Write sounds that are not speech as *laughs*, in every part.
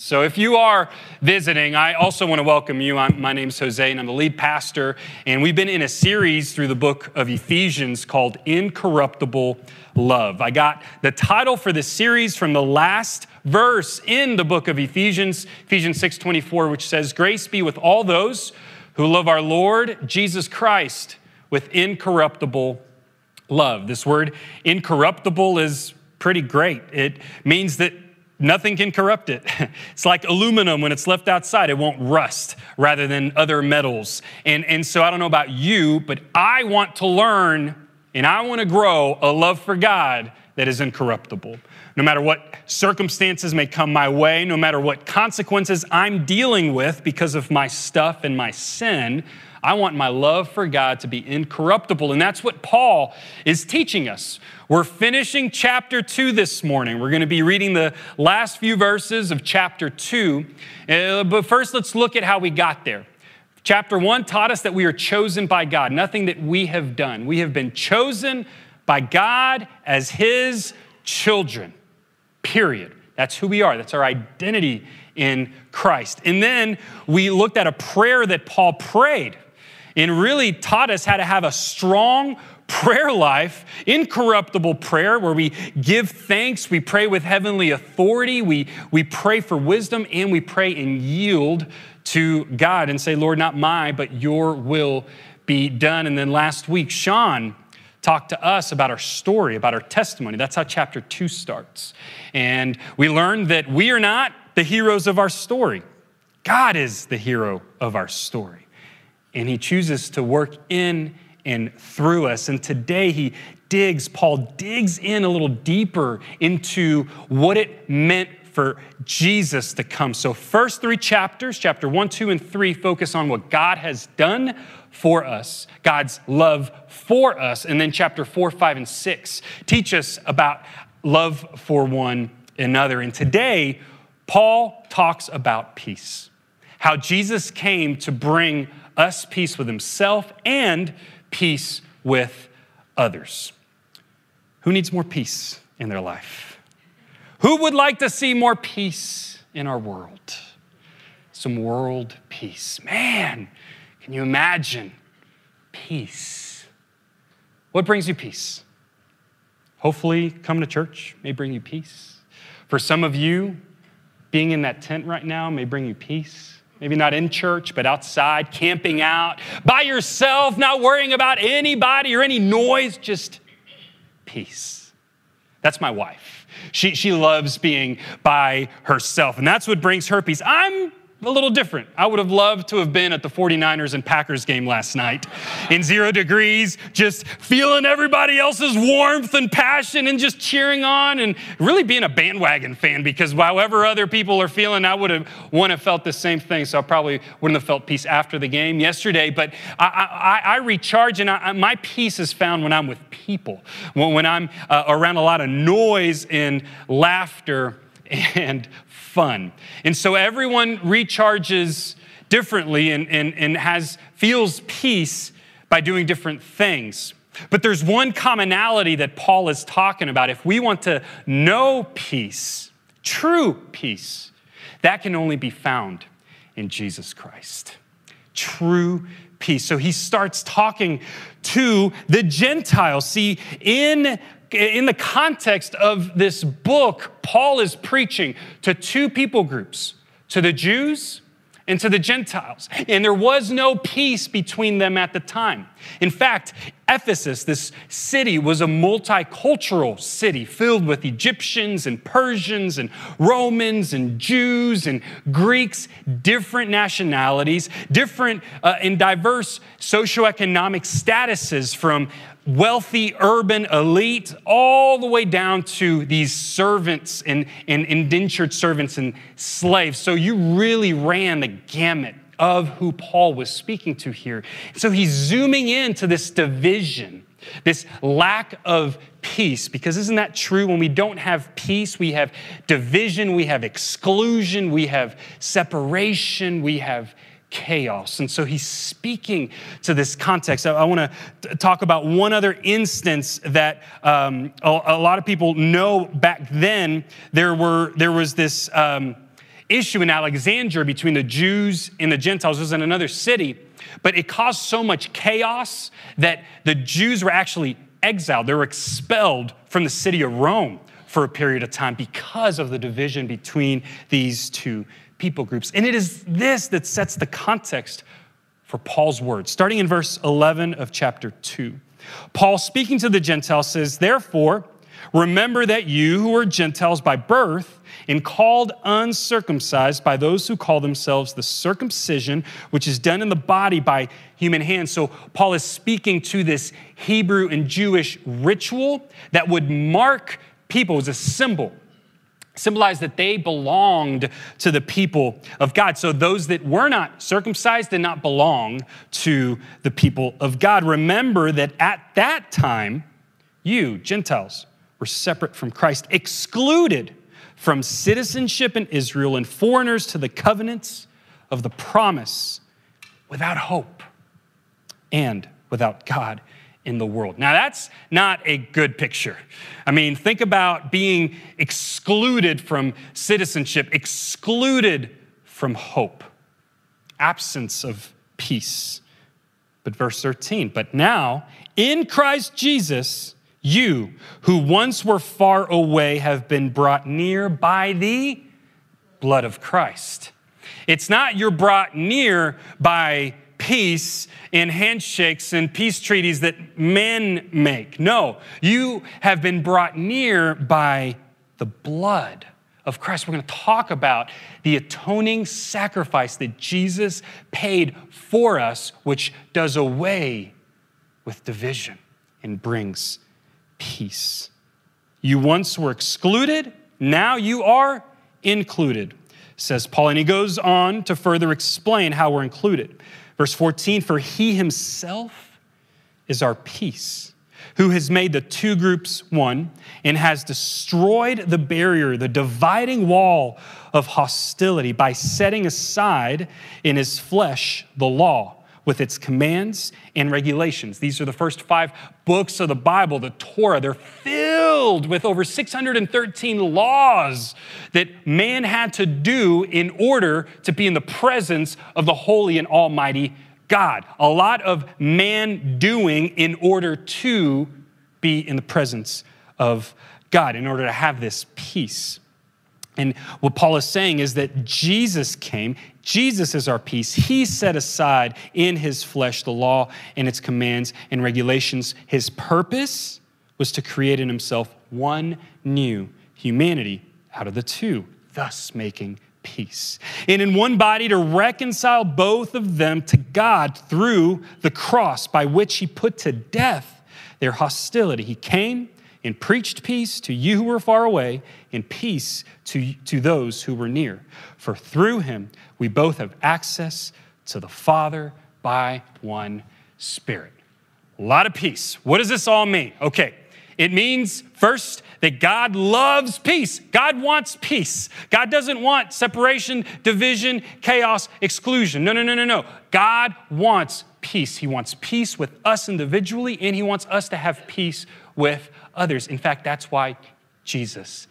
So, if you are visiting, I also want to welcome you. I'm, my Jose, and I'm the lead pastor. And we've been in a series through the book of Ephesians called Incorruptible Love. I got the title for this series from the last verse in the book of Ephesians, Ephesians 6:24, which says, "Grace be with all those who love our Lord Jesus Christ with incorruptible love." This word incorruptible is pretty great. It means that Nothing can corrupt it. *laughs* It's like aluminum when it's left outside, it won't rust rather than other metals. And, and so I don't know about you, but I want to learn and I want to grow a love for God that is incorruptible. No matter what circumstances may come my way, no matter what consequences I'm dealing with because of my stuff and my sin, I want my love for God to be incorruptible. And that's what Paul is teaching us. We're finishing chapter two this morning. We're going to be reading the last few verses of chapter two. Uh, but first, let's look at how we got there. Chapter one taught us that we are chosen by God, nothing that we have done. We have been chosen by God as His children, period. That's who we are, that's our identity in Christ. And then we looked at a prayer that Paul prayed and really taught us how to have a strong prayer life, incorruptible prayer, where we give thanks, we pray with heavenly authority, we, we pray for wisdom, and we pray and yield to God and say, Lord, not my, but your will be done. And then last week, Sean talked to us about our story, about our testimony. That's how chapter two starts. And we learned that we are not the heroes of our story, God is the hero of our story and he chooses to work in and through us. And today he digs, Paul digs in a little deeper into what it meant for Jesus to come. So, first three chapters, chapter one, two, and three, focus on what God has done for us, God's love for us. And then chapter four, five, and six teach us about love for one another. And today, Paul talks about peace, how Jesus came to bring us peace with himself and peace with others. Who needs more peace in their life? Who would like to see more peace in our world? Some world peace. Man, can you imagine peace? What brings you peace? Hopefully, coming to church may bring you peace. For some of you, being in that tent right now may bring you peace. Maybe not in church, but outside, camping out, by yourself, not worrying about anybody or any noise, just peace. That's my wife. She, she loves being by herself, and that's what brings her peace. I'm a little different. I would have loved to have been at the 49ers and Packers game last night in zero degrees, just feeling everybody else's warmth and passion and just cheering on and really being a bandwagon fan because however other people are feeling, I would have want to felt the same thing. So I probably wouldn't have felt peace after the game yesterday. But I, I, I recharge and I, my peace is found when I'm with people, when, when I'm uh, around a lot of noise and laughter and fun. And so everyone recharges differently and, and, and has feels peace by doing different things. But there's one commonality that Paul is talking about. If we want to know peace, true peace, that can only be found in Jesus Christ. True peace. So he starts talking to the Gentiles. See, in in the context of this book, Paul is preaching to two people groups to the Jews and to the Gentiles. And there was no peace between them at the time. In fact, Ephesus, this city, was a multicultural city filled with Egyptians and Persians and Romans and Jews and Greeks, different nationalities, different uh, and diverse socioeconomic statuses from wealthy urban elite, all the way down to these servants and, and indentured servants and slaves. So you really ran the gamut of who Paul was speaking to here. So he's zooming into this division, this lack of peace, because isn't that true? When we don't have peace, we have division, we have exclusion, we have separation, we have chaos. And so he's speaking to this context. I, I want to talk about one other instance that um, a, a, lot of people know back then. There, were, there was this. Um, issue in Alexandria between the Jews and the Gentiles. It was in another city, but it caused so much chaos that the Jews were actually exiled. They were expelled from the city of Rome for a period of time because of the division between these two people groups. And it is this that sets the context for Paul's words, starting in verse 11 of chapter 2. Paul, speaking to the Gentiles, says, Therefore, remember that you who are Gentiles by birth and called uncircumcised by those who call themselves the circumcision, which is done in the body by human hands. So, Paul is speaking to this Hebrew and Jewish ritual that would mark people as a symbol symbolized that they belonged to the people of God. So those that were not circumcised did not belong to the people of God. Remember that at that time, you, Gentiles, were separate from Christ, excluded from citizenship in Israel and foreigners to the covenants of the promise, without hope and without God in the world. Now, that's not a good picture. I mean, think about being excluded from citizenship, excluded from hope, absence of peace. But verse 13, but now in Christ Jesus, you who once were far away have been brought near by the blood of Christ. It's not you're brought near by peace in handshakes and peace treaties that men make. No, you have been brought near by the blood of Christ. We're going to talk about the atoning sacrifice that Jesus paid for us, which does away with division and brings peace. You once were excluded, now you are included, says Paul. And he goes on to further explain how we're included. Verse 14, for he himself is our peace, who has made the two groups one and has destroyed the barrier, the dividing wall of hostility by setting aside in his flesh the law with its commands and regulations. These are the first five books of the Bible, the Torah. They're filled with over 613 laws that man had to do in order to be in the presence of the holy and almighty God. A lot of man doing in order to be in the presence of God, in order to have this peace. And what Paul is saying is that Jesus came, Jesus is our peace. He set aside in his flesh the law and its commands and regulations. His purpose was to create in himself one new humanity out of the two, thus making peace. And in one body to reconcile both of them to God through the cross by which he put to death their hostility. He came and preached peace to you who were far away and peace to, to those who were near. For through him we both have access to the Father by one Spirit. A lot of peace. What does this all mean? Okay, it means first that God loves peace. God wants peace. God doesn't want separation, division, chaos, exclusion. No, no, no, no, no. God wants peace. He wants peace with us individually, and He wants us to have peace with others. In fact, that's why Jesus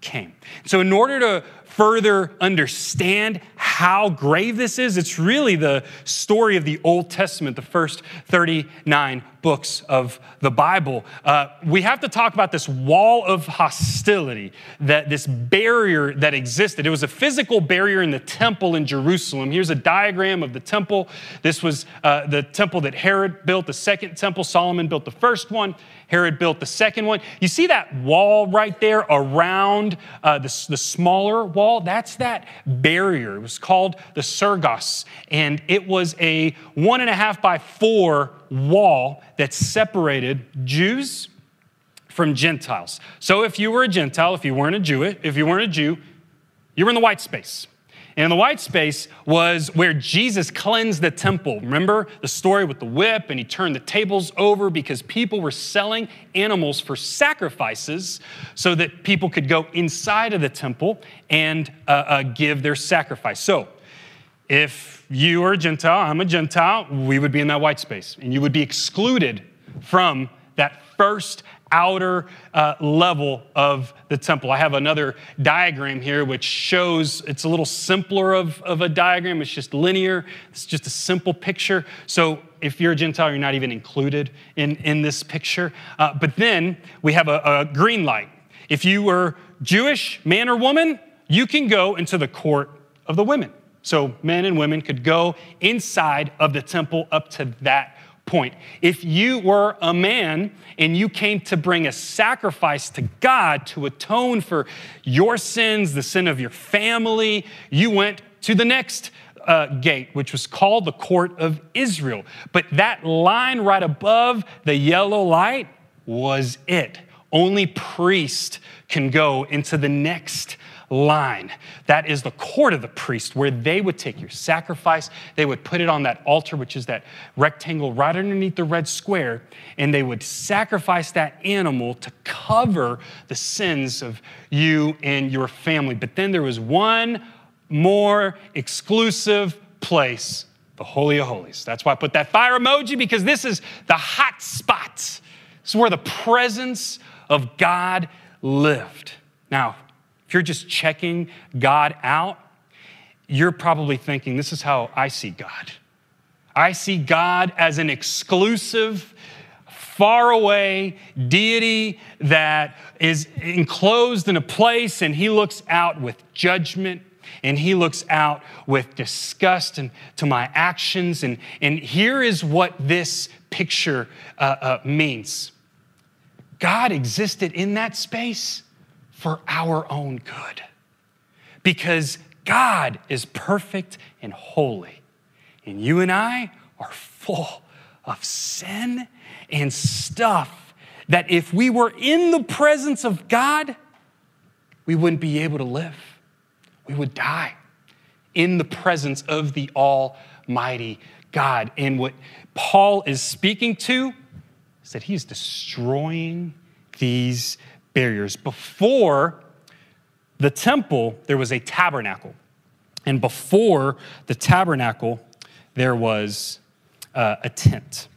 came. So, in order to further understand how grave this is, it's really the story of the Old Testament, the first 39 books of the Bible. Uh, we have to talk about this wall of hostility, that this barrier that existed. It was a physical barrier in the temple in Jerusalem. Here's a diagram of the temple. This was uh, the temple that Herod built, the second temple. Solomon built the first one. Herod built the second one. You see that wall right there around uh, the, the smaller wall? That's that barrier. It was called the Sergos, and it was a one and a half by four wall that separated Jews from Gentiles. So if you were a Gentile, if you weren't a Jew, if you weren't a Jew, you were in the white space. And the white space was where Jesus cleansed the temple. Remember the story with the whip, and he turned the tables over because people were selling animals for sacrifices so that people could go inside of the temple and uh, uh, give their sacrifice. So, if you are a Gentile, I'm a Gentile, we would be in that white space, and you would be excluded from that first outer uh, level of the temple. I have another diagram here which shows it's a little simpler of, of a diagram. It's just linear, it's just a simple picture. So if you're a Gentile, you're not even included in, in this picture. Uh, but then we have a, a green light. If you were Jewish, man or woman, you can go into the court of the women. So men and women could go inside of the temple up to that point. If you were a man and you came to bring a sacrifice to God to atone for your sins, the sin of your family, you went to the next uh, gate, which was called the court of Israel. But that line right above the yellow light was it. Only priest can go into the next line. That is the court of the priest, where they would take your sacrifice, they would put it on that altar, which is that rectangle right underneath the red square, and they would sacrifice that animal to cover the sins of you and your family. But then there was one more exclusive place the Holy of Holies. That's why I put that fire emoji because this is the hot spot. This is where the presence of God lived. Now, if you're just checking God out, you're probably thinking, this is how I see God. I see God as an exclusive, far away deity that is enclosed in a place and he looks out with judgment and he looks out with disgust and to my actions. And, and here is what this picture uh, uh, means God existed in that space for our own good. Because God is perfect and holy, and you and I are full of sin and stuff that if we were in the presence of God, we wouldn't be able to live. We would die in the presence of the Almighty God. And what Paul is speaking to is that he's destroying these barriers. Before the temple, there was a tabernacle. And before the tabernacle, there was uh, a tent.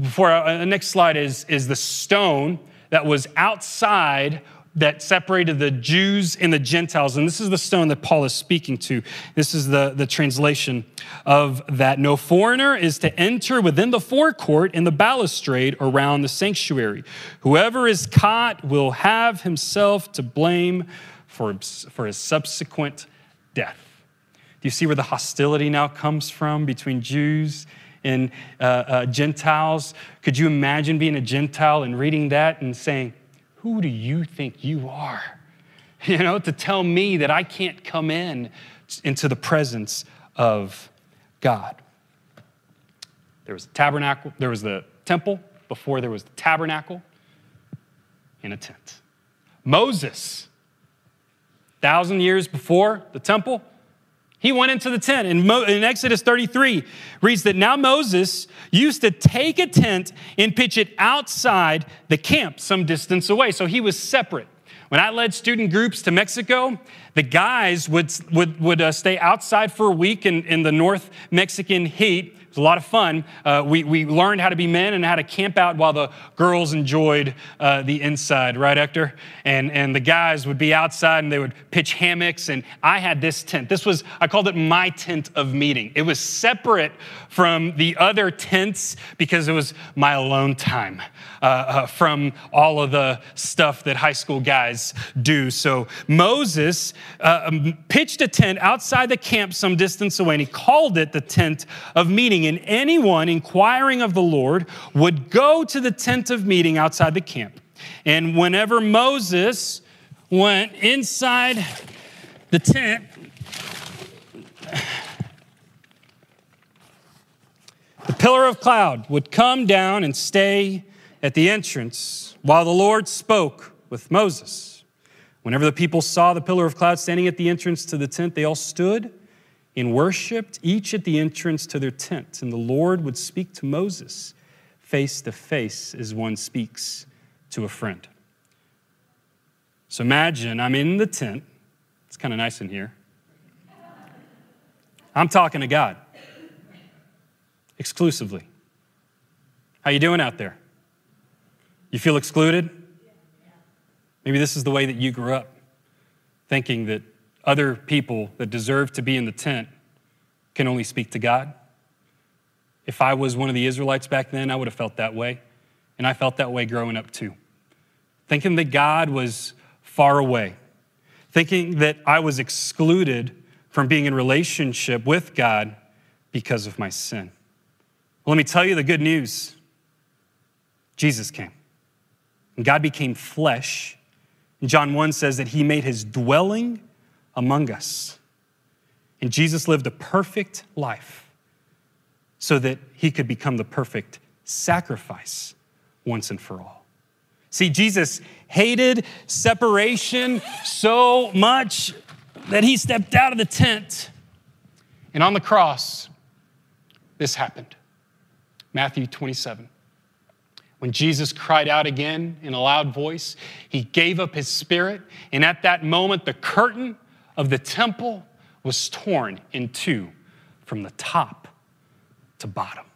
Before, uh, the next slide is, is the stone that was outside that separated the Jews and the Gentiles. And this is the stone that Paul is speaking to. This is the, the translation of that. No foreigner is to enter within the forecourt in the balustrade around the sanctuary. Whoever is caught will have himself to blame for, for his subsequent death. Do you see where the hostility now comes from between Jews and uh, uh, Gentiles? Could you imagine being a Gentile and reading that and saying, who do you think you are? *laughs* You know, to tell me that I can't come in into the presence of God. There was a tabernacle, there was the temple before there was the tabernacle in a tent. Moses, thousand years before the temple, he went into the tent. In, Mo- in, Exodus 33, reads that now Moses used to take a tent and pitch it outside the camp some distance away. So he was separate. When I led student groups to Mexico, the guys would, would, would uh, stay outside for a week in, in the North Mexican heat was a lot of fun. Uh, we, we learned how to be men and how to camp out while the girls enjoyed uh, the inside, right, Hector? And, and the guys would be outside and they would pitch hammocks. And I had this tent. This was, I called it my tent of meeting. It was separate from the other tents because it was my alone time uh, uh from all of the stuff that high school guys do. So Moses uh, um, pitched a tent outside the camp some distance away and he called it the tent of meeting and anyone inquiring of the Lord would go to the tent of meeting outside the camp. And whenever Moses went inside the tent, the pillar of cloud would come down and stay at the entrance while the Lord spoke with Moses. Whenever the people saw the pillar of cloud standing at the entrance to the tent, they all stood and worshiped, each at the entrance to their tent. And the Lord would speak to Moses face to face as one speaks to a friend. So imagine I'm in the tent. It's kind of nice in here. I'm talking to God exclusively. How you doing out there? You feel excluded? Maybe this is the way that you grew up, thinking that other people that deserve to be in the tent can only speak to God. If I was one of the Israelites back then, I would have felt that way. And I felt that way growing up too. Thinking that God was far away, thinking that I was excluded from being in relationship with God because of my sin. Well, let me tell you the good news Jesus came. And God became flesh. And John 1 says that he made his dwelling among us. And Jesus lived a perfect life so that he could become the perfect sacrifice once and for all. See, Jesus hated separation so much that he stepped out of the tent. And on the cross, this happened. Matthew 27. When Jesus cried out again in a loud voice, he gave up his spirit. And at that moment, the curtain of the temple was torn in two from the top to bottom.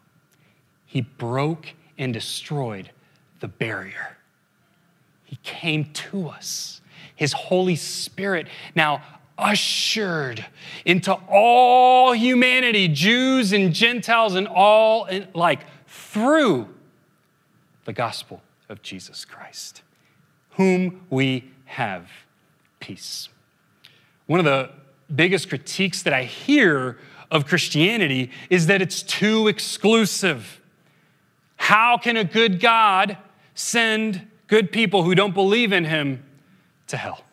He broke and destroyed the barrier. He came to us. His Holy Spirit now ushered into all humanity, Jews and Gentiles and all like through the gospel of Jesus Christ, whom we have peace. One of the biggest critiques that I hear of Christianity is that it's too exclusive. How can a good God send good people who don't believe in him to hell?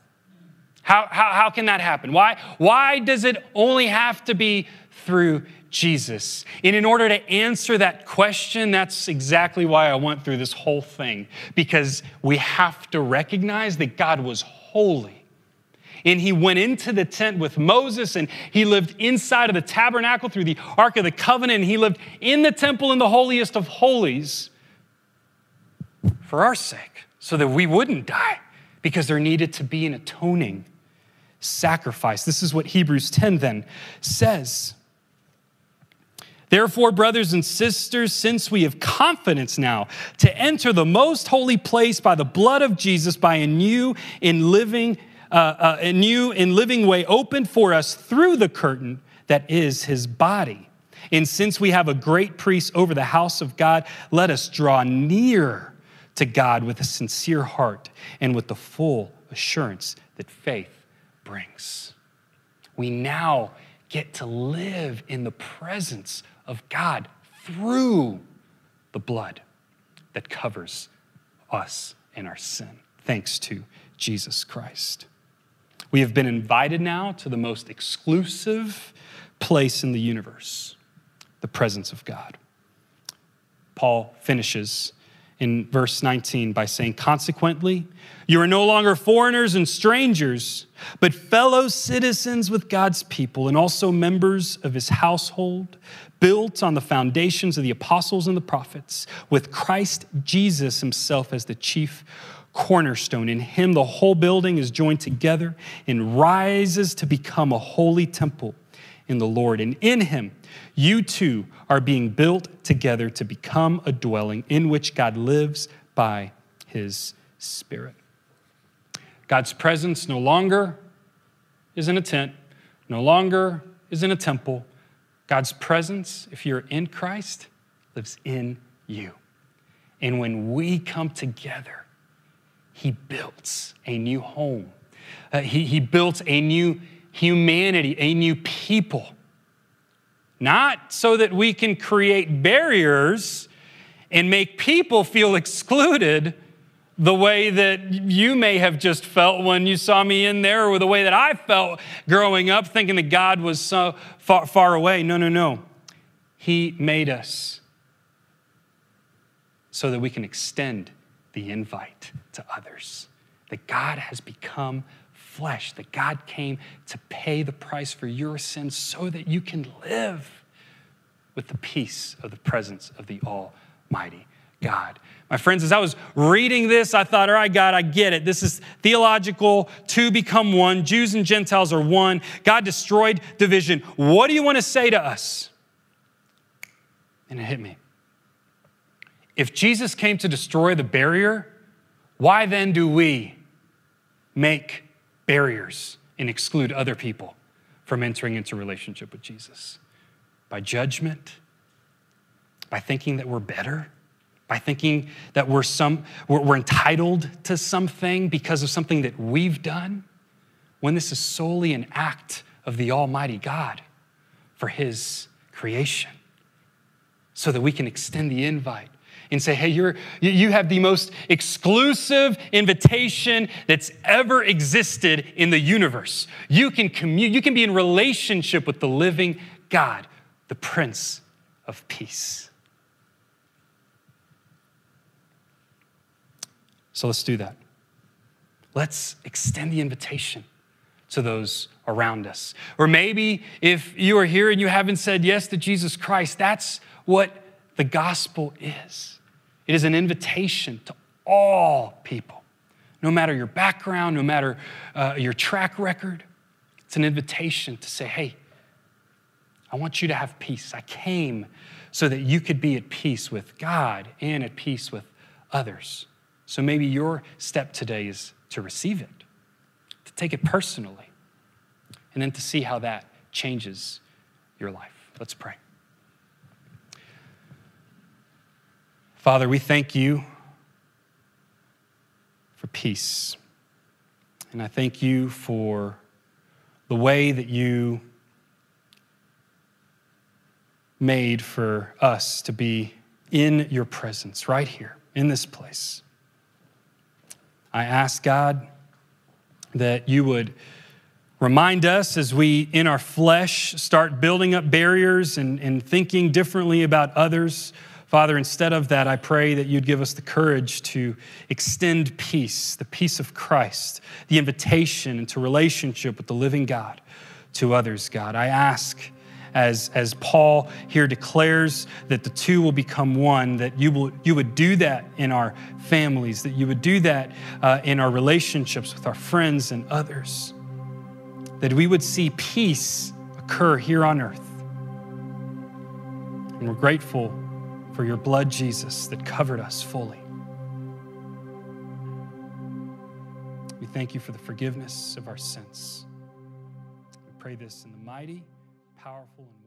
How, how, how can that happen? Why, why does it only have to be through Jesus? And in order to answer that question, that's exactly why I went through this whole thing, because we have to recognize that God was holy and he went into the tent with Moses and he lived inside of the tabernacle through the Ark of the Covenant and he lived in the temple in the holiest of holies for our sake so that we wouldn't die because there needed to be an atoning sacrifice. This is what Hebrews 10 then says. Therefore, brothers and sisters, since we have confidence now to enter the most holy place by the blood of Jesus, by a new and living uh, uh, a new and living way opened for us through the curtain that is his body. And since we have a great priest over the house of God, let us draw near to God with a sincere heart and with the full assurance that faith brings. We now get to live in the presence of God through the blood that covers us and our sin, thanks to Jesus Christ. We have been invited now to the most exclusive place in the universe the presence of God. Paul finishes in verse 19 by saying, Consequently, you are no longer foreigners and strangers, but fellow citizens with God's people and also members of his household, built on the foundations of the apostles and the prophets, with Christ Jesus himself as the chief cornerstone. In him, the whole building is joined together and rises to become a holy temple in the Lord. And in him, you too are being built together to become a dwelling in which God lives by his Spirit. God's presence no longer is in a tent, no longer is in a temple. God's presence, if you're in Christ, lives in you. And when we come together, he built a new home. Uh, he, he built a new humanity, a new people. Not so that we can create barriers and make people feel excluded the way that you may have just felt when you saw me in there, or the way that I felt growing up, thinking that God was so far, far away. No, no, no. He made us so that we can extend the invite to others. That God has become flesh, that God came to pay the price for your sins so that you can live with the peace of the presence of the Almighty God. My friends, as I was reading this, I thought, all right, God, I get it. This is theological, two become one. Jews and Gentiles are one. God destroyed division. What do you want to say to us? And it hit me. If Jesus came to destroy the barrier Why then do we make barriers and exclude other people from entering into relationship with Jesus? By judgment, by thinking that we're better, by thinking that we're, some, we're, we're entitled to something because of something that we've done, when this is solely an act of the Almighty God for His creation, so that we can extend the invite and say, hey, you're, you have the most exclusive invitation that's ever existed in the universe. You can commute, you can be in relationship with the living God, the Prince of Peace. So let's do that. Let's extend the invitation to those around us. Or maybe if you are here and you haven't said yes to Jesus Christ, that's what the gospel is. It is an invitation to all people, no matter your background, no matter uh, your track record. It's an invitation to say, hey, I want you to have peace. I came so that you could be at peace with God and at peace with others. So maybe your step today is to receive it, to take it personally, and then to see how that changes your life. Let's pray. Father, we thank you for peace. And I thank you for the way that you made for us to be in your presence right here in this place. I ask God that you would remind us as we, in our flesh, start building up barriers and, and thinking differently about others. Father, instead of that, I pray that you'd give us the courage to extend peace, the peace of Christ, the invitation into relationship with the living God to others, God. I ask as, as Paul here declares that the two will become one, that you, will, you would do that in our families, that you would do that uh, in our relationships with our friends and others, that we would see peace occur here on earth. And we're grateful for your blood, Jesus, that covered us fully. We thank you for the forgiveness of our sins. We pray this in the mighty powerful and.